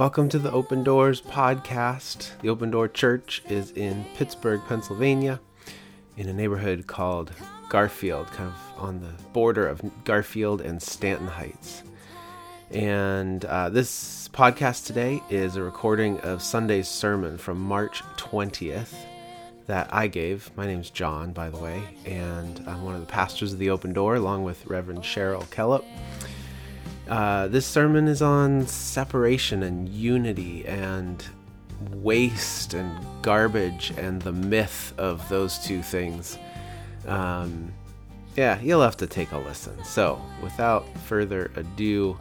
Welcome to the Open Doors podcast. The Open Door Church is in Pittsburgh, Pennsylvania, in a neighborhood called Garfield, kind of on the border of Garfield and Stanton Heights. And uh, this podcast today is a recording of Sunday's sermon from March 20th that I gave. My name's John, by the way, and I'm one of the pastors of the Open Door, along with Reverend Cheryl Kellop. Uh, this sermon is on separation and unity and waste and garbage and the myth of those two things. Um, yeah, you'll have to take a listen. So, without further ado,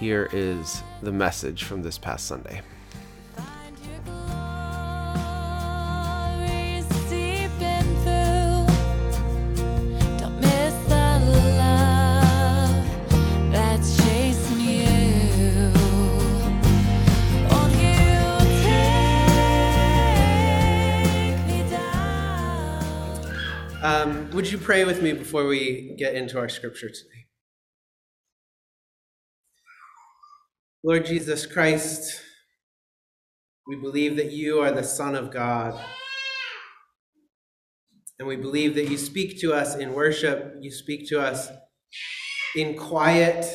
here is the message from this past Sunday. Would you pray with me before we get into our scripture today? Lord Jesus Christ, we believe that you are the Son of God. And we believe that you speak to us in worship, you speak to us in quiet,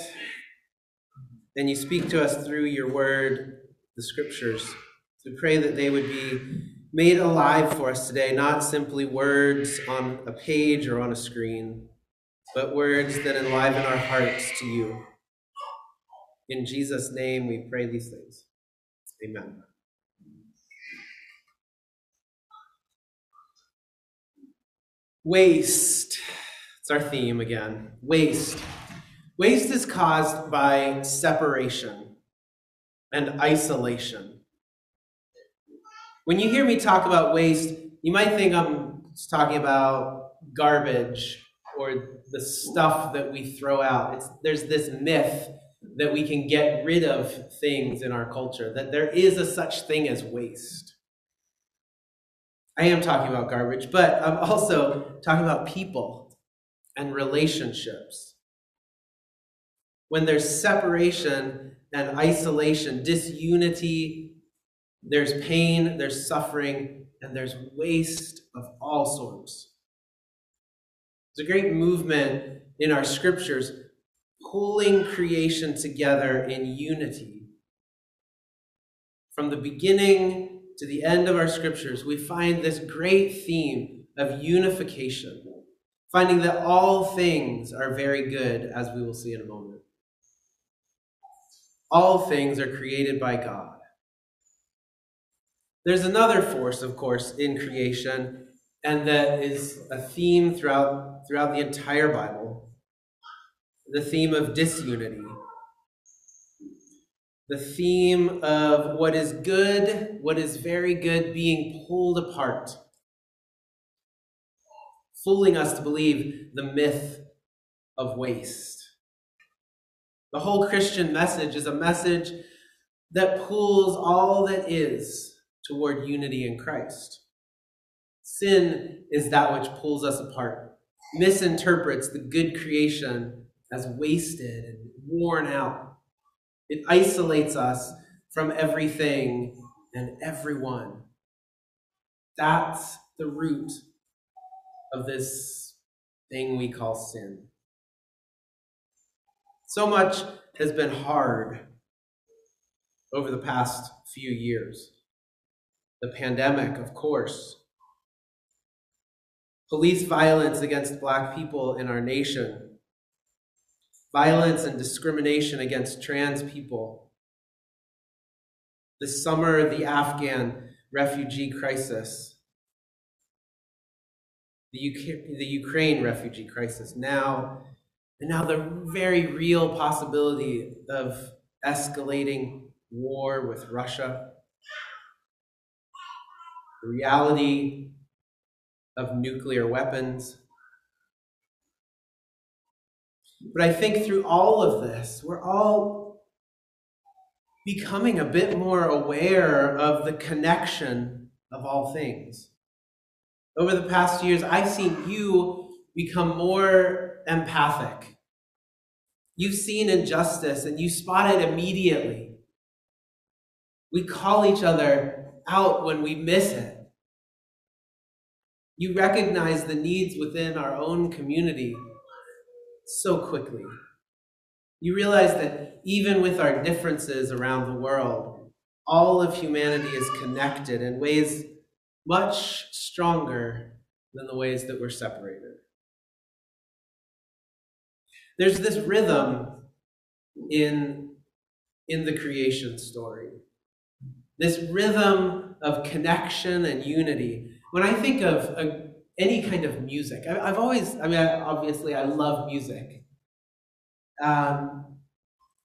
and you speak to us through your word, the scriptures. We pray that they would be made alive for us today, not simply words on a page or on a screen, but words that enliven our hearts to you. In Jesus' name, we pray these things. Amen. Waste. It's our theme again. Waste. Waste is caused by separation and isolation. When you hear me talk about waste, you might think I'm talking about garbage or the stuff that we throw out. It's, there's this myth that we can get rid of things in our culture, that there is a such thing as waste. I am talking about garbage, but I'm also talking about people and relationships. When there's separation and isolation, disunity there's pain, there's suffering, and there's waste of all sorts. There's a great movement in our scriptures pulling creation together in unity. From the beginning to the end of our scriptures, we find this great theme of unification, finding that all things are very good, as we will see in a moment. All things are created by God. There's another force, of course, in creation, and that is a theme throughout, throughout the entire Bible the theme of disunity. The theme of what is good, what is very good, being pulled apart, fooling us to believe the myth of waste. The whole Christian message is a message that pulls all that is toward unity in Christ. Sin is that which pulls us apart, misinterprets the good creation as wasted and worn out. It isolates us from everything and everyone. That's the root of this thing we call sin. So much has been hard over the past few years the pandemic, of course, police violence against black people in our nation, violence and discrimination against trans people, this summer, the Afghan refugee crisis, the, UK, the Ukraine refugee crisis, now, and now the very real possibility of escalating war with Russia the reality of nuclear weapons. But I think through all of this, we're all becoming a bit more aware of the connection of all things. Over the past years, I've seen you become more empathic. You've seen injustice and you spot it immediately. We call each other out when we miss it. You recognize the needs within our own community so quickly. You realize that even with our differences around the world, all of humanity is connected in ways much stronger than the ways that we're separated. There's this rhythm in, in the creation story, this rhythm of connection and unity. When I think of a, any kind of music, I, have always, I mean, I, obviously, I love music. Um,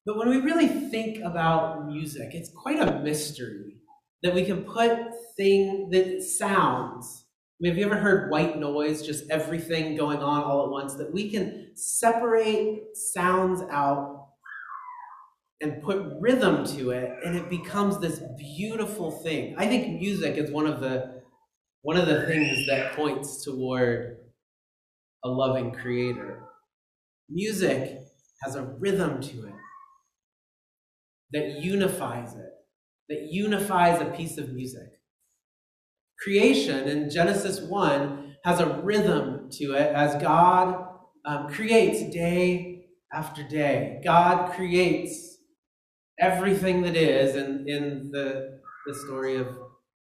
but when we really think about music, it's quite a mystery that we can put thing that sounds. I mean, have you ever heard white noise, just everything going on all at once? That we can separate sounds out and put rhythm to it, and it becomes this beautiful thing. I think music is one of the one of the things that points toward a loving creator. Music has a rhythm to it that unifies it, that unifies a piece of music. Creation in Genesis 1 has a rhythm to it as God um, creates day after day. God creates everything that is in, in the, the story of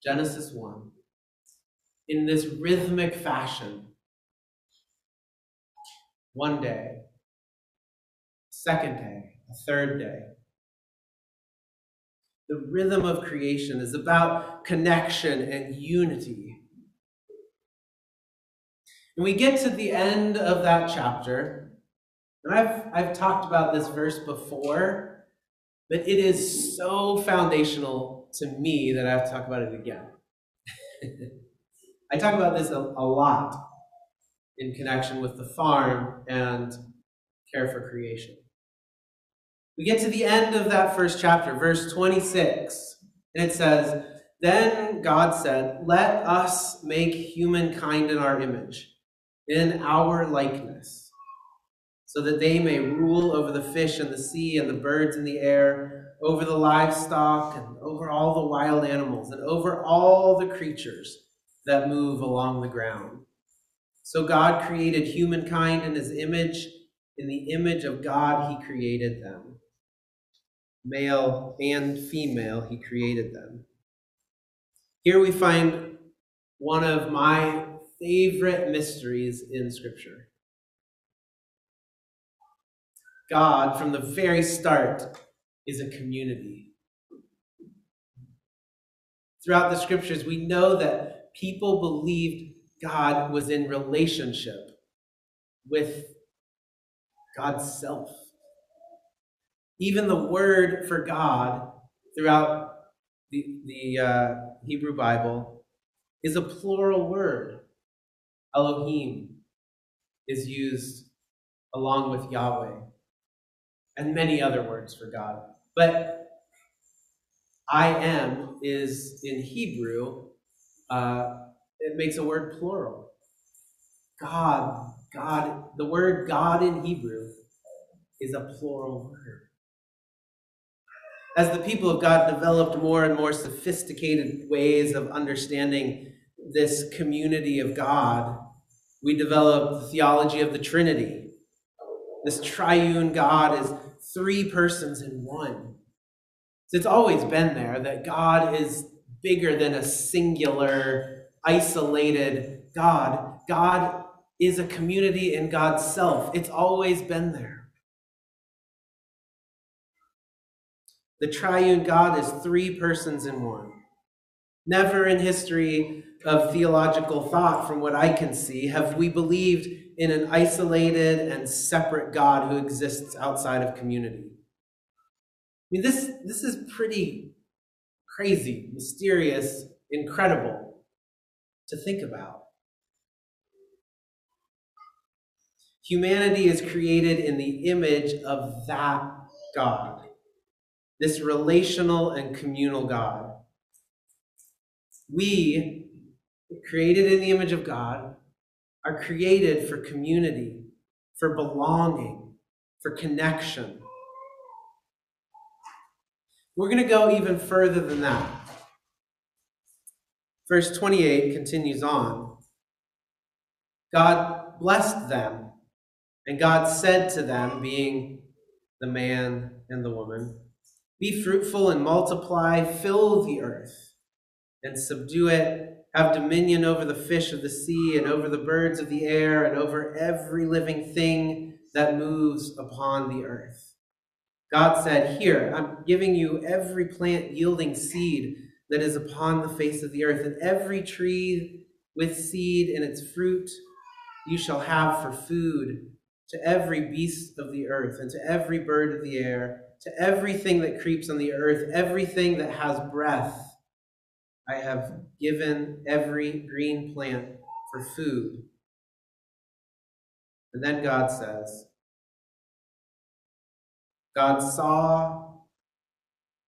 Genesis 1 in this rhythmic fashion. One day, second day, a third day. The rhythm of creation is about connection and unity. And we get to the end of that chapter, and I've, I've talked about this verse before, but it is so foundational to me that I have to talk about it again. I talk about this a, a lot in connection with the farm and care for creation. We get to the end of that first chapter, verse 26, and it says, Then God said, Let us make humankind in our image, in our likeness, so that they may rule over the fish in the sea and the birds in the air, over the livestock and over all the wild animals, and over all the creatures that move along the ground. So God created humankind in his image. In the image of God, he created them male and female, he created them. Here we find one of my favorite mysteries in Scripture. God, from the very start, is a community. Throughout the scriptures, we know that people believed God was in relationship with God's self. Even the word for God throughout the, the uh, Hebrew Bible is a plural word. Elohim is used along with Yahweh and many other words for God. But I am is in Hebrew, uh, it makes a word plural. God, God, the word God in Hebrew is a plural word as the people of God developed more and more sophisticated ways of understanding this community of God, we developed the theology of the Trinity. This triune God is three persons in one. So it's always been there that God is bigger than a singular, isolated God. God is a community in God's self. It's always been there. The triune God is three persons in one. Never in history of theological thought, from what I can see, have we believed in an isolated and separate God who exists outside of community. I mean, this, this is pretty crazy, mysterious, incredible to think about. Humanity is created in the image of that God this relational and communal God. We, created in the image of God, are created for community, for belonging, for connection. We're going to go even further than that. Verse 28 continues on. God blessed them, and God said to them, being the man and the woman, Be fruitful and multiply, fill the earth and subdue it. Have dominion over the fish of the sea and over the birds of the air and over every living thing that moves upon the earth. God said, Here, I'm giving you every plant yielding seed that is upon the face of the earth, and every tree with seed in its fruit you shall have for food to every beast of the earth, and to every bird of the air, to everything that creeps on the earth, everything that has breath. I have given every green plant for food. And then God says, God saw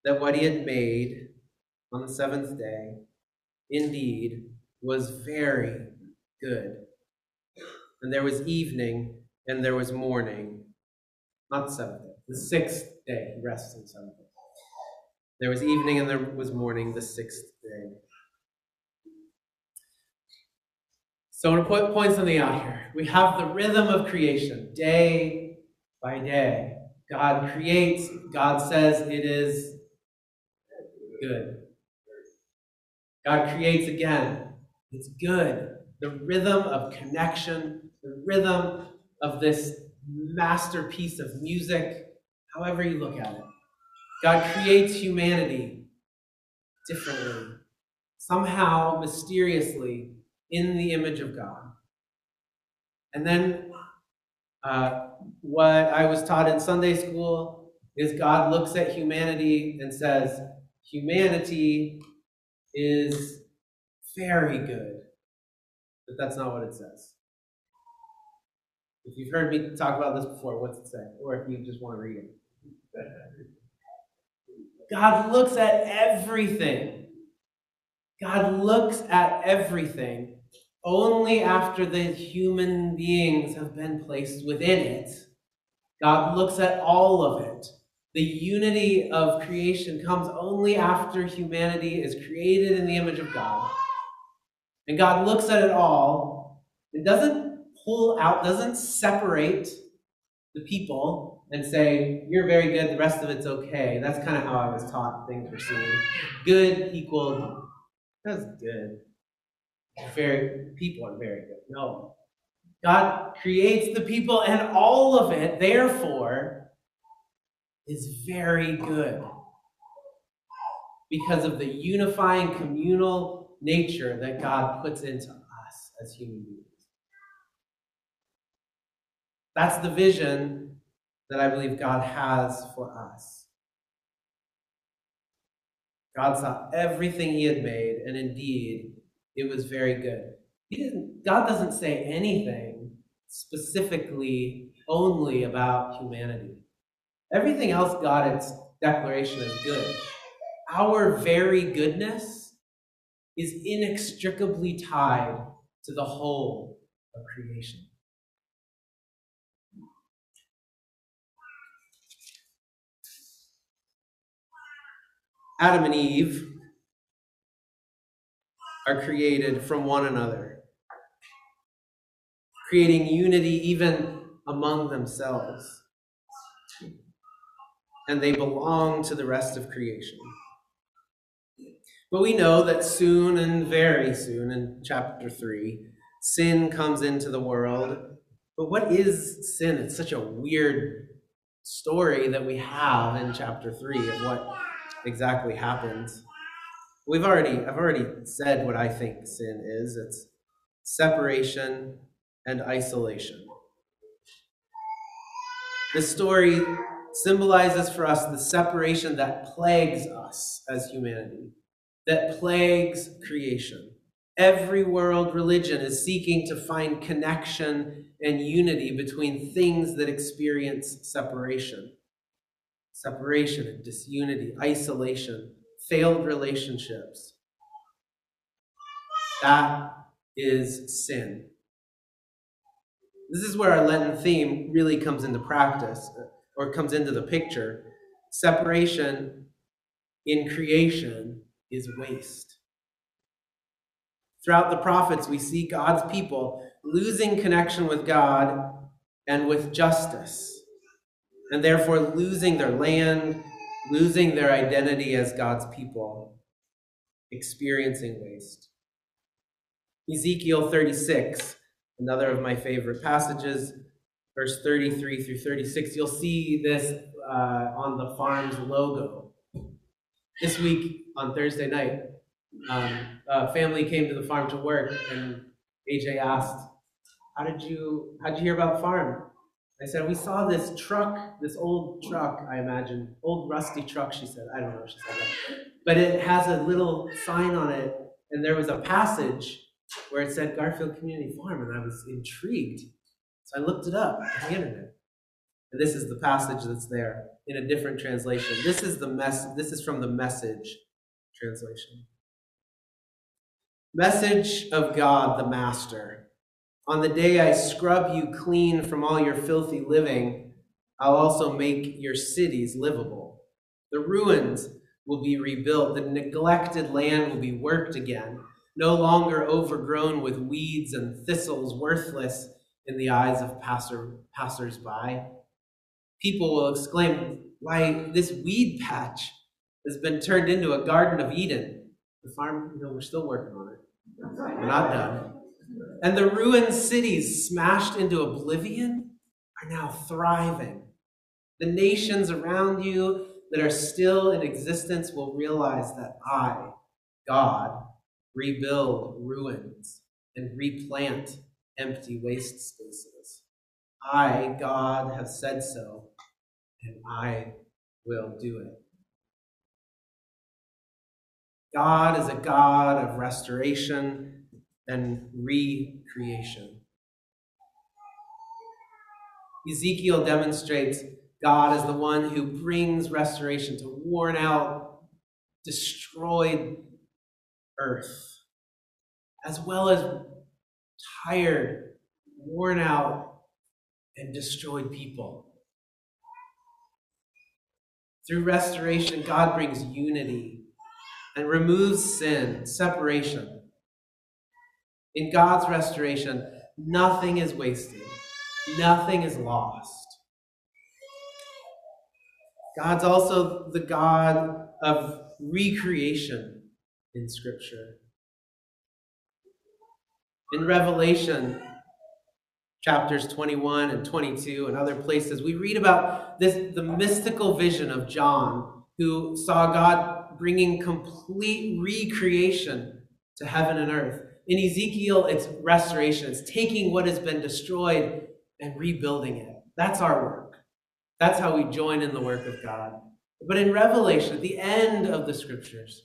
that what he had made on the seventh day indeed was very good. And there was evening and there was morning. Not seventh the sixth day. The seventh day. There was evening and there was morning, the sixth day. So I want to put, point something out here. We have the rhythm of creation, day by day. God creates, God says it is good. God creates again. It's good. The rhythm of connection, the rhythm of this masterpiece of music, however you look at it. God creates humanity differently, somehow mysteriously in the image of God. And then uh, what I was taught in Sunday school is God looks at humanity and says, humanity is very good. But that's not what it says. If you've heard me talk about this before, what's it say? Or if you just want to read it. God looks at everything. God looks at everything only after the human beings have been placed within it. God looks at all of it. The unity of creation comes only after humanity is created in the image of God. And God looks at it all and doesn't pull out, doesn't separate the people and say, you're very good, the rest of it's okay. That's kind of how I was taught things were seen. Good equal, that's good. Very, people are very good. No. God creates the people, and all of it, therefore, is very good because of the unifying communal nature that God puts into us as human beings. That's the vision that I believe God has for us. God saw everything he had made, and indeed, it was very good. He didn't, God doesn't say anything specifically only about humanity. Everything else, God's declaration is good. Our very goodness is inextricably tied to the whole of creation. Adam and Eve are created from one another, creating unity even among themselves. And they belong to the rest of creation. But we know that soon and very soon, in chapter 3, sin comes into the world. But what is sin? It's such a weird story that we have in chapter 3 of what exactly happened. We've already, I've already said what I think sin is it's separation and isolation. This story symbolizes for us the separation that plagues us as humanity, that plagues creation. Every world religion is seeking to find connection and unity between things that experience separation separation and disunity, isolation, failed relationships. That is sin. This is where our Lenten theme really comes into practice or comes into the picture. Separation in creation is waste. Throughout the prophets, we see God's people losing connection with God and with justice, and therefore losing their land, losing their identity as God's people, experiencing waste. Ezekiel 36, another of my favorite passages, verse 33 through 36. You'll see this uh, on the farm's logo. This week on Thursday night, um, a family came to the farm to work, and AJ asked, "How did you How did you hear about the farm?" I said, "We saw this truck, this old truck. I imagine old rusty truck." She said, "I don't know." She said that, but it has a little sign on it, and there was a passage where it said Garfield Community Farm, and I was intrigued, so I looked it up on the internet. And this is the passage that's there in a different translation. This is the mess. This is from the Message translation. Message of God the Master. On the day I scrub you clean from all your filthy living, I'll also make your cities livable. The ruins will be rebuilt, the neglected land will be worked again, no longer overgrown with weeds and thistles, worthless in the eyes of passer, passers-by. People will exclaim, Why, this weed patch has been turned into a Garden of Eden. The farm, you know, we're still working on it. We're not done. And the ruined cities smashed into oblivion are now thriving. The nations around you that are still in existence will realize that I, God, rebuild ruins and replant empty waste spaces. I, God, have said so, and I will do it. God is a God of restoration and recreation. Ezekiel demonstrates God as the one who brings restoration to worn out, destroyed earth, as well as tired, worn out, and destroyed people. Through restoration, God brings unity and removes sin, separation. In God's restoration, nothing is wasted, nothing is lost. God's also the God of recreation in Scripture. In Revelation, chapters 21 and 22 and other places, we read about this the mystical vision of John who saw God bringing complete recreation to heaven and earth. In Ezekiel, it's restoration. It's taking what has been destroyed and rebuilding it. That's our work. That's how we join in the work of God. But in Revelation, at the end of the scriptures,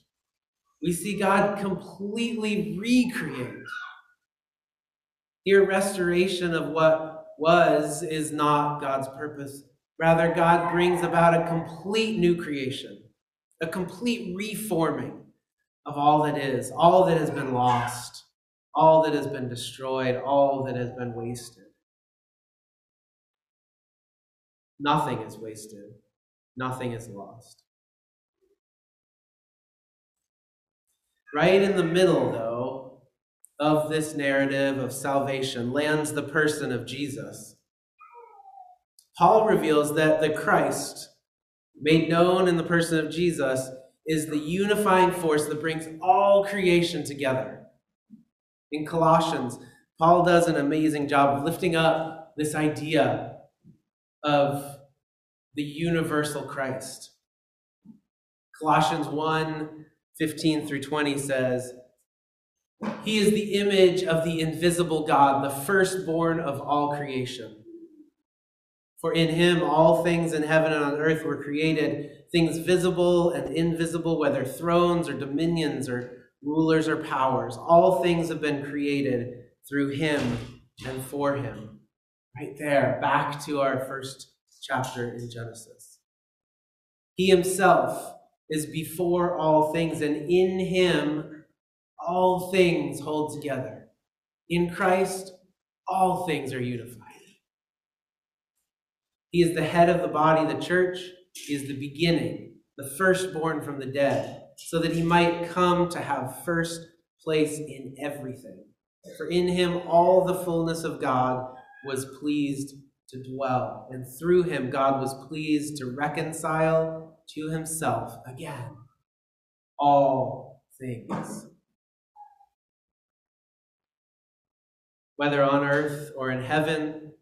we see God completely recreate here, restoration of what was is not God's purpose. Rather, God brings about a complete new creation, a complete reforming of all that is, all that has been lost, all that has been destroyed, all that has been wasted. Nothing is wasted, nothing is lost. Right in the middle, though, of this narrative of salvation lands the person of Jesus. Paul reveals that the Christ, made known in the person of Jesus, is the unifying force that brings all creation together. In Colossians, Paul does an amazing job of lifting up this idea of the universal Christ. Colossians 1 15 through 20 says, he is the image of the invisible God, the firstborn of all creation. For in him all things in heaven and on earth were created, things visible and invisible, whether thrones or dominions or rulers or powers. All things have been created through him and for him. Right there, back to our first chapter in Genesis. He himself is before all things, and in him all things hold together. In Christ, all things are unified. He is the head of the body, the church. He is the beginning, the firstborn from the dead, so that he might come to have first place in everything. For in him all the fullness of God was pleased to dwell, and through him God was pleased to reconcile to himself again all things. Whether on earth or in heaven,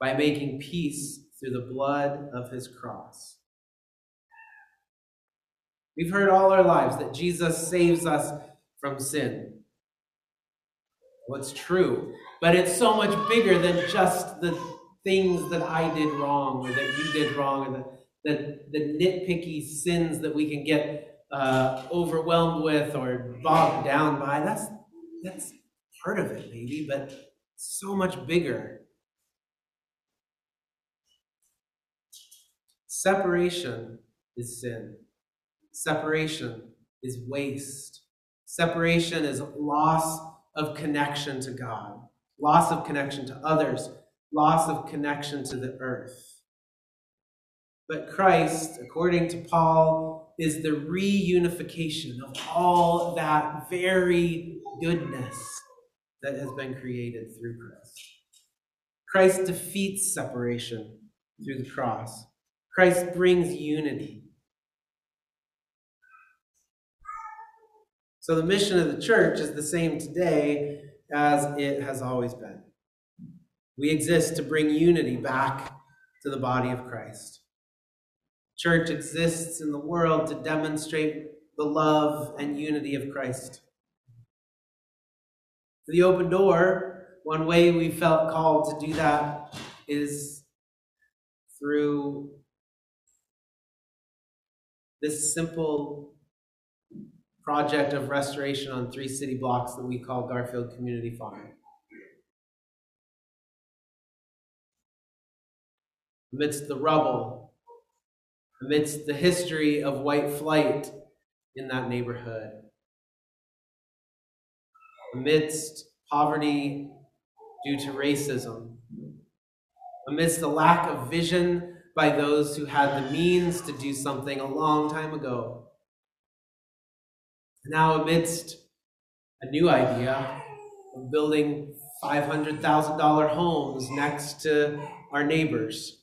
by making peace through the blood of his cross. We've heard all our lives that Jesus saves us from sin. What's true, but it's so much bigger than just the things that I did wrong or that you did wrong or the, the, the nitpicky sins that we can get uh, overwhelmed with or bogged down by. That's, that's part of it, maybe, but so much bigger. Separation is sin. Separation is waste. Separation is loss of connection to God, loss of connection to others, loss of connection to the earth. But Christ, according to Paul, is the reunification of all that very goodness that has been created through Christ. Christ defeats separation through the cross. Christ brings unity. So the mission of the church is the same today as it has always been. We exist to bring unity back to the body of Christ. Church exists in the world to demonstrate the love and unity of Christ. For the open door, one way we felt called to do that is through this simple project of restoration on three city blocks that we call Garfield Community Farm. Amidst the rubble, amidst the history of white flight in that neighborhood, amidst poverty due to racism, amidst the lack of vision by those who had the means to do something a long time ago. Now, amidst a new idea of building $500,000 homes next to our neighbors.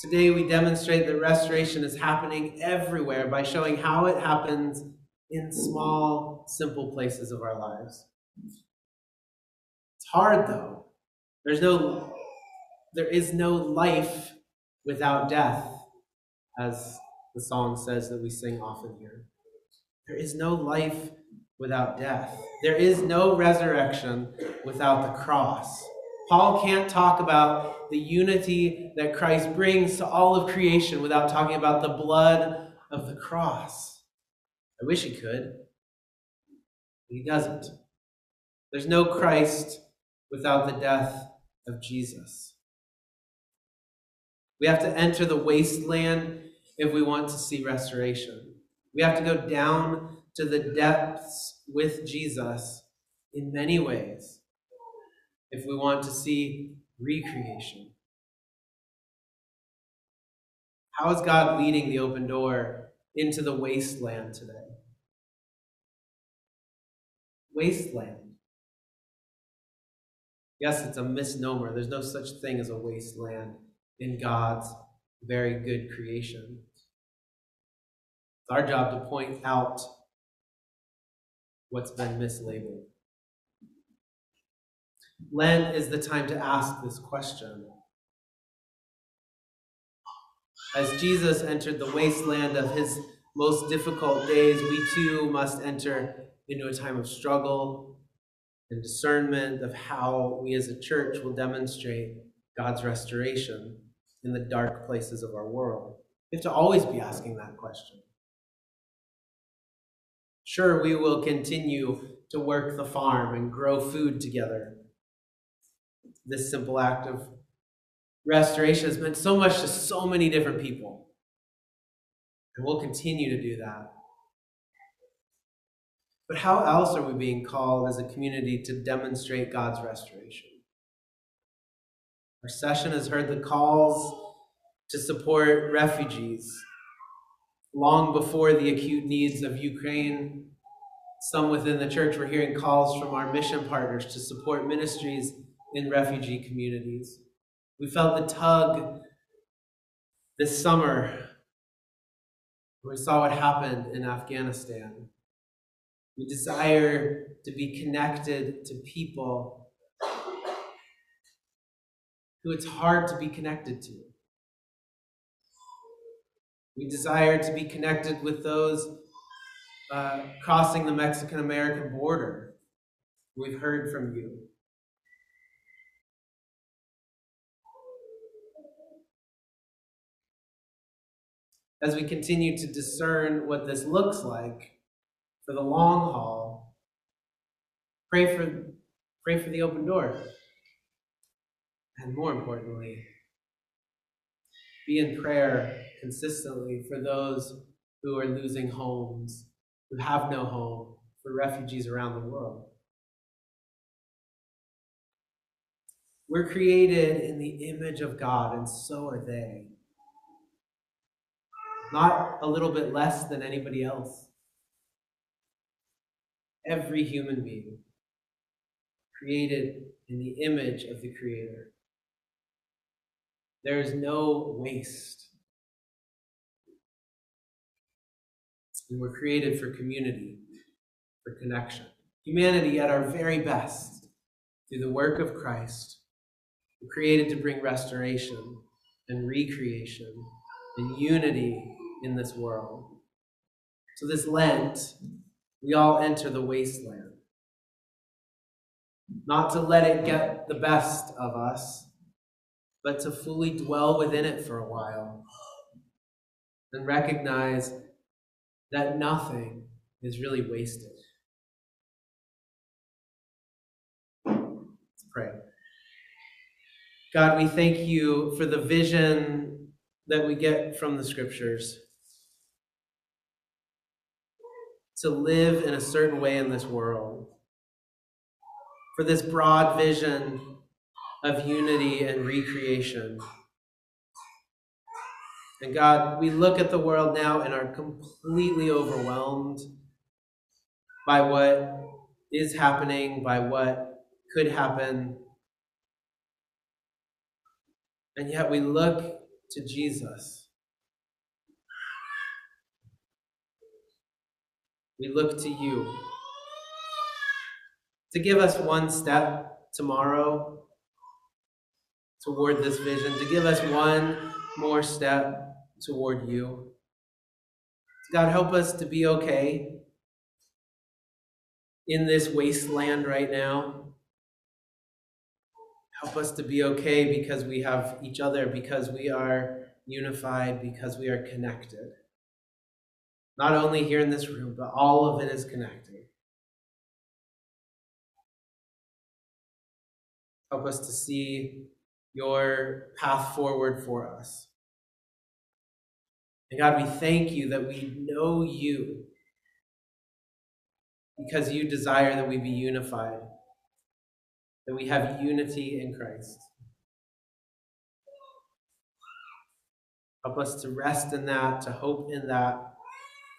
Today, we demonstrate that restoration is happening everywhere by showing how it happens in small, simple places of our lives. It's hard, though. There's no, there is no life without death, as the song says that we sing often here. There is no life without death. There is no resurrection without the cross. Paul can't talk about the unity that Christ brings to all of creation without talking about the blood of the cross. I wish he could, but he doesn't. There's no Christ without the death of Jesus. We have to enter the wasteland if we want to see restoration. We have to go down to the depths with Jesus in many ways if we want to see recreation. How is God leading the open door into the wasteland today? Wasteland. Yes, it's a misnomer. There's no such thing as a wasteland in God's very good creation. It's our job to point out what's been mislabeled. Lent is the time to ask this question. As Jesus entered the wasteland of his most difficult days, we too must enter into a time of struggle and discernment of how we as a church will demonstrate God's restoration in the dark places of our world. We have to always be asking that question. Sure, we will continue to work the farm and grow food together this simple act of restoration has meant so much to so many different people. And we'll continue to do that. But how else are we being called as a community to demonstrate God's restoration? Our session has heard the calls to support refugees. Long before the acute needs of Ukraine, some within the church were hearing calls from our mission partners to support ministries in refugee communities. We felt the tug this summer when we saw what happened in Afghanistan. We desire to be connected to people who it's hard to be connected to. We desire to be connected with those uh, crossing the Mexican American border. We've heard from you. As we continue to discern what this looks like for the long haul, pray for, pray for the open door. And more importantly, be in prayer consistently for those who are losing homes, who have no home, for refugees around the world. We're created in the image of God, and so are they. Not a little bit less than anybody else. Every human being created in the image of the Creator. There is no waste. And we're created for community, for connection. Humanity at our very best, through the work of Christ, we're created to bring restoration and recreation and unity in this world. So, this Lent, we all enter the wasteland. Not to let it get the best of us, but to fully dwell within it for a while and recognize that nothing is really wasted. Let's pray. God, we thank you for the vision that we get from the scriptures to live in a certain way in this world, for this broad vision of unity and recreation. And God, we look at the world now and are completely overwhelmed by what is happening, by what could happen. And yet we look to Jesus. We look to you to give us one step tomorrow toward this vision, to give us one more step toward you. God, help us to be okay in this wasteland right now. Help us to be okay because we have each other, because we are unified, because we are connected. Not only here in this room, but all of it is connected. Help us to see your path forward for us. And God, we thank you that we know you because you desire that we be unified, that we have unity in Christ. Help us to rest in that, to hope in that,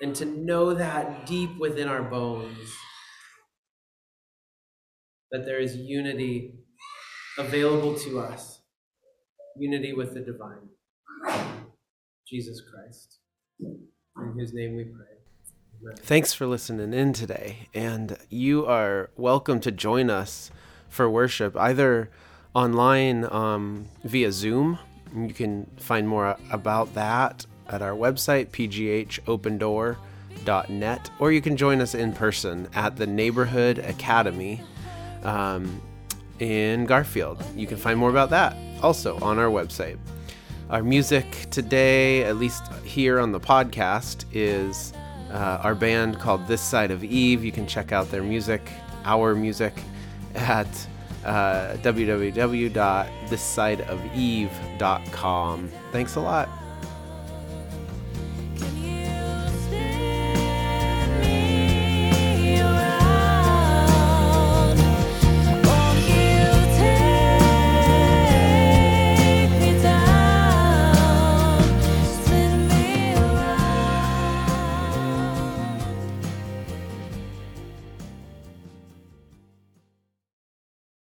and to know that deep within our bones that there is unity available to us unity with the divine. Jesus Christ. In whose name we pray. Thanks for listening in today. And you are welcome to join us for worship, either online um, via Zoom. You can find more about that at our website, pghopendoor.net, or you can join us in person at the Neighborhood Academy. Um, in Garfield. You can find more about that also on our website. Our music today, at least here on the podcast, is uh, our band called This Side of Eve. You can check out their music, our music, at uh, www.thissideofeve.com. Thanks a lot.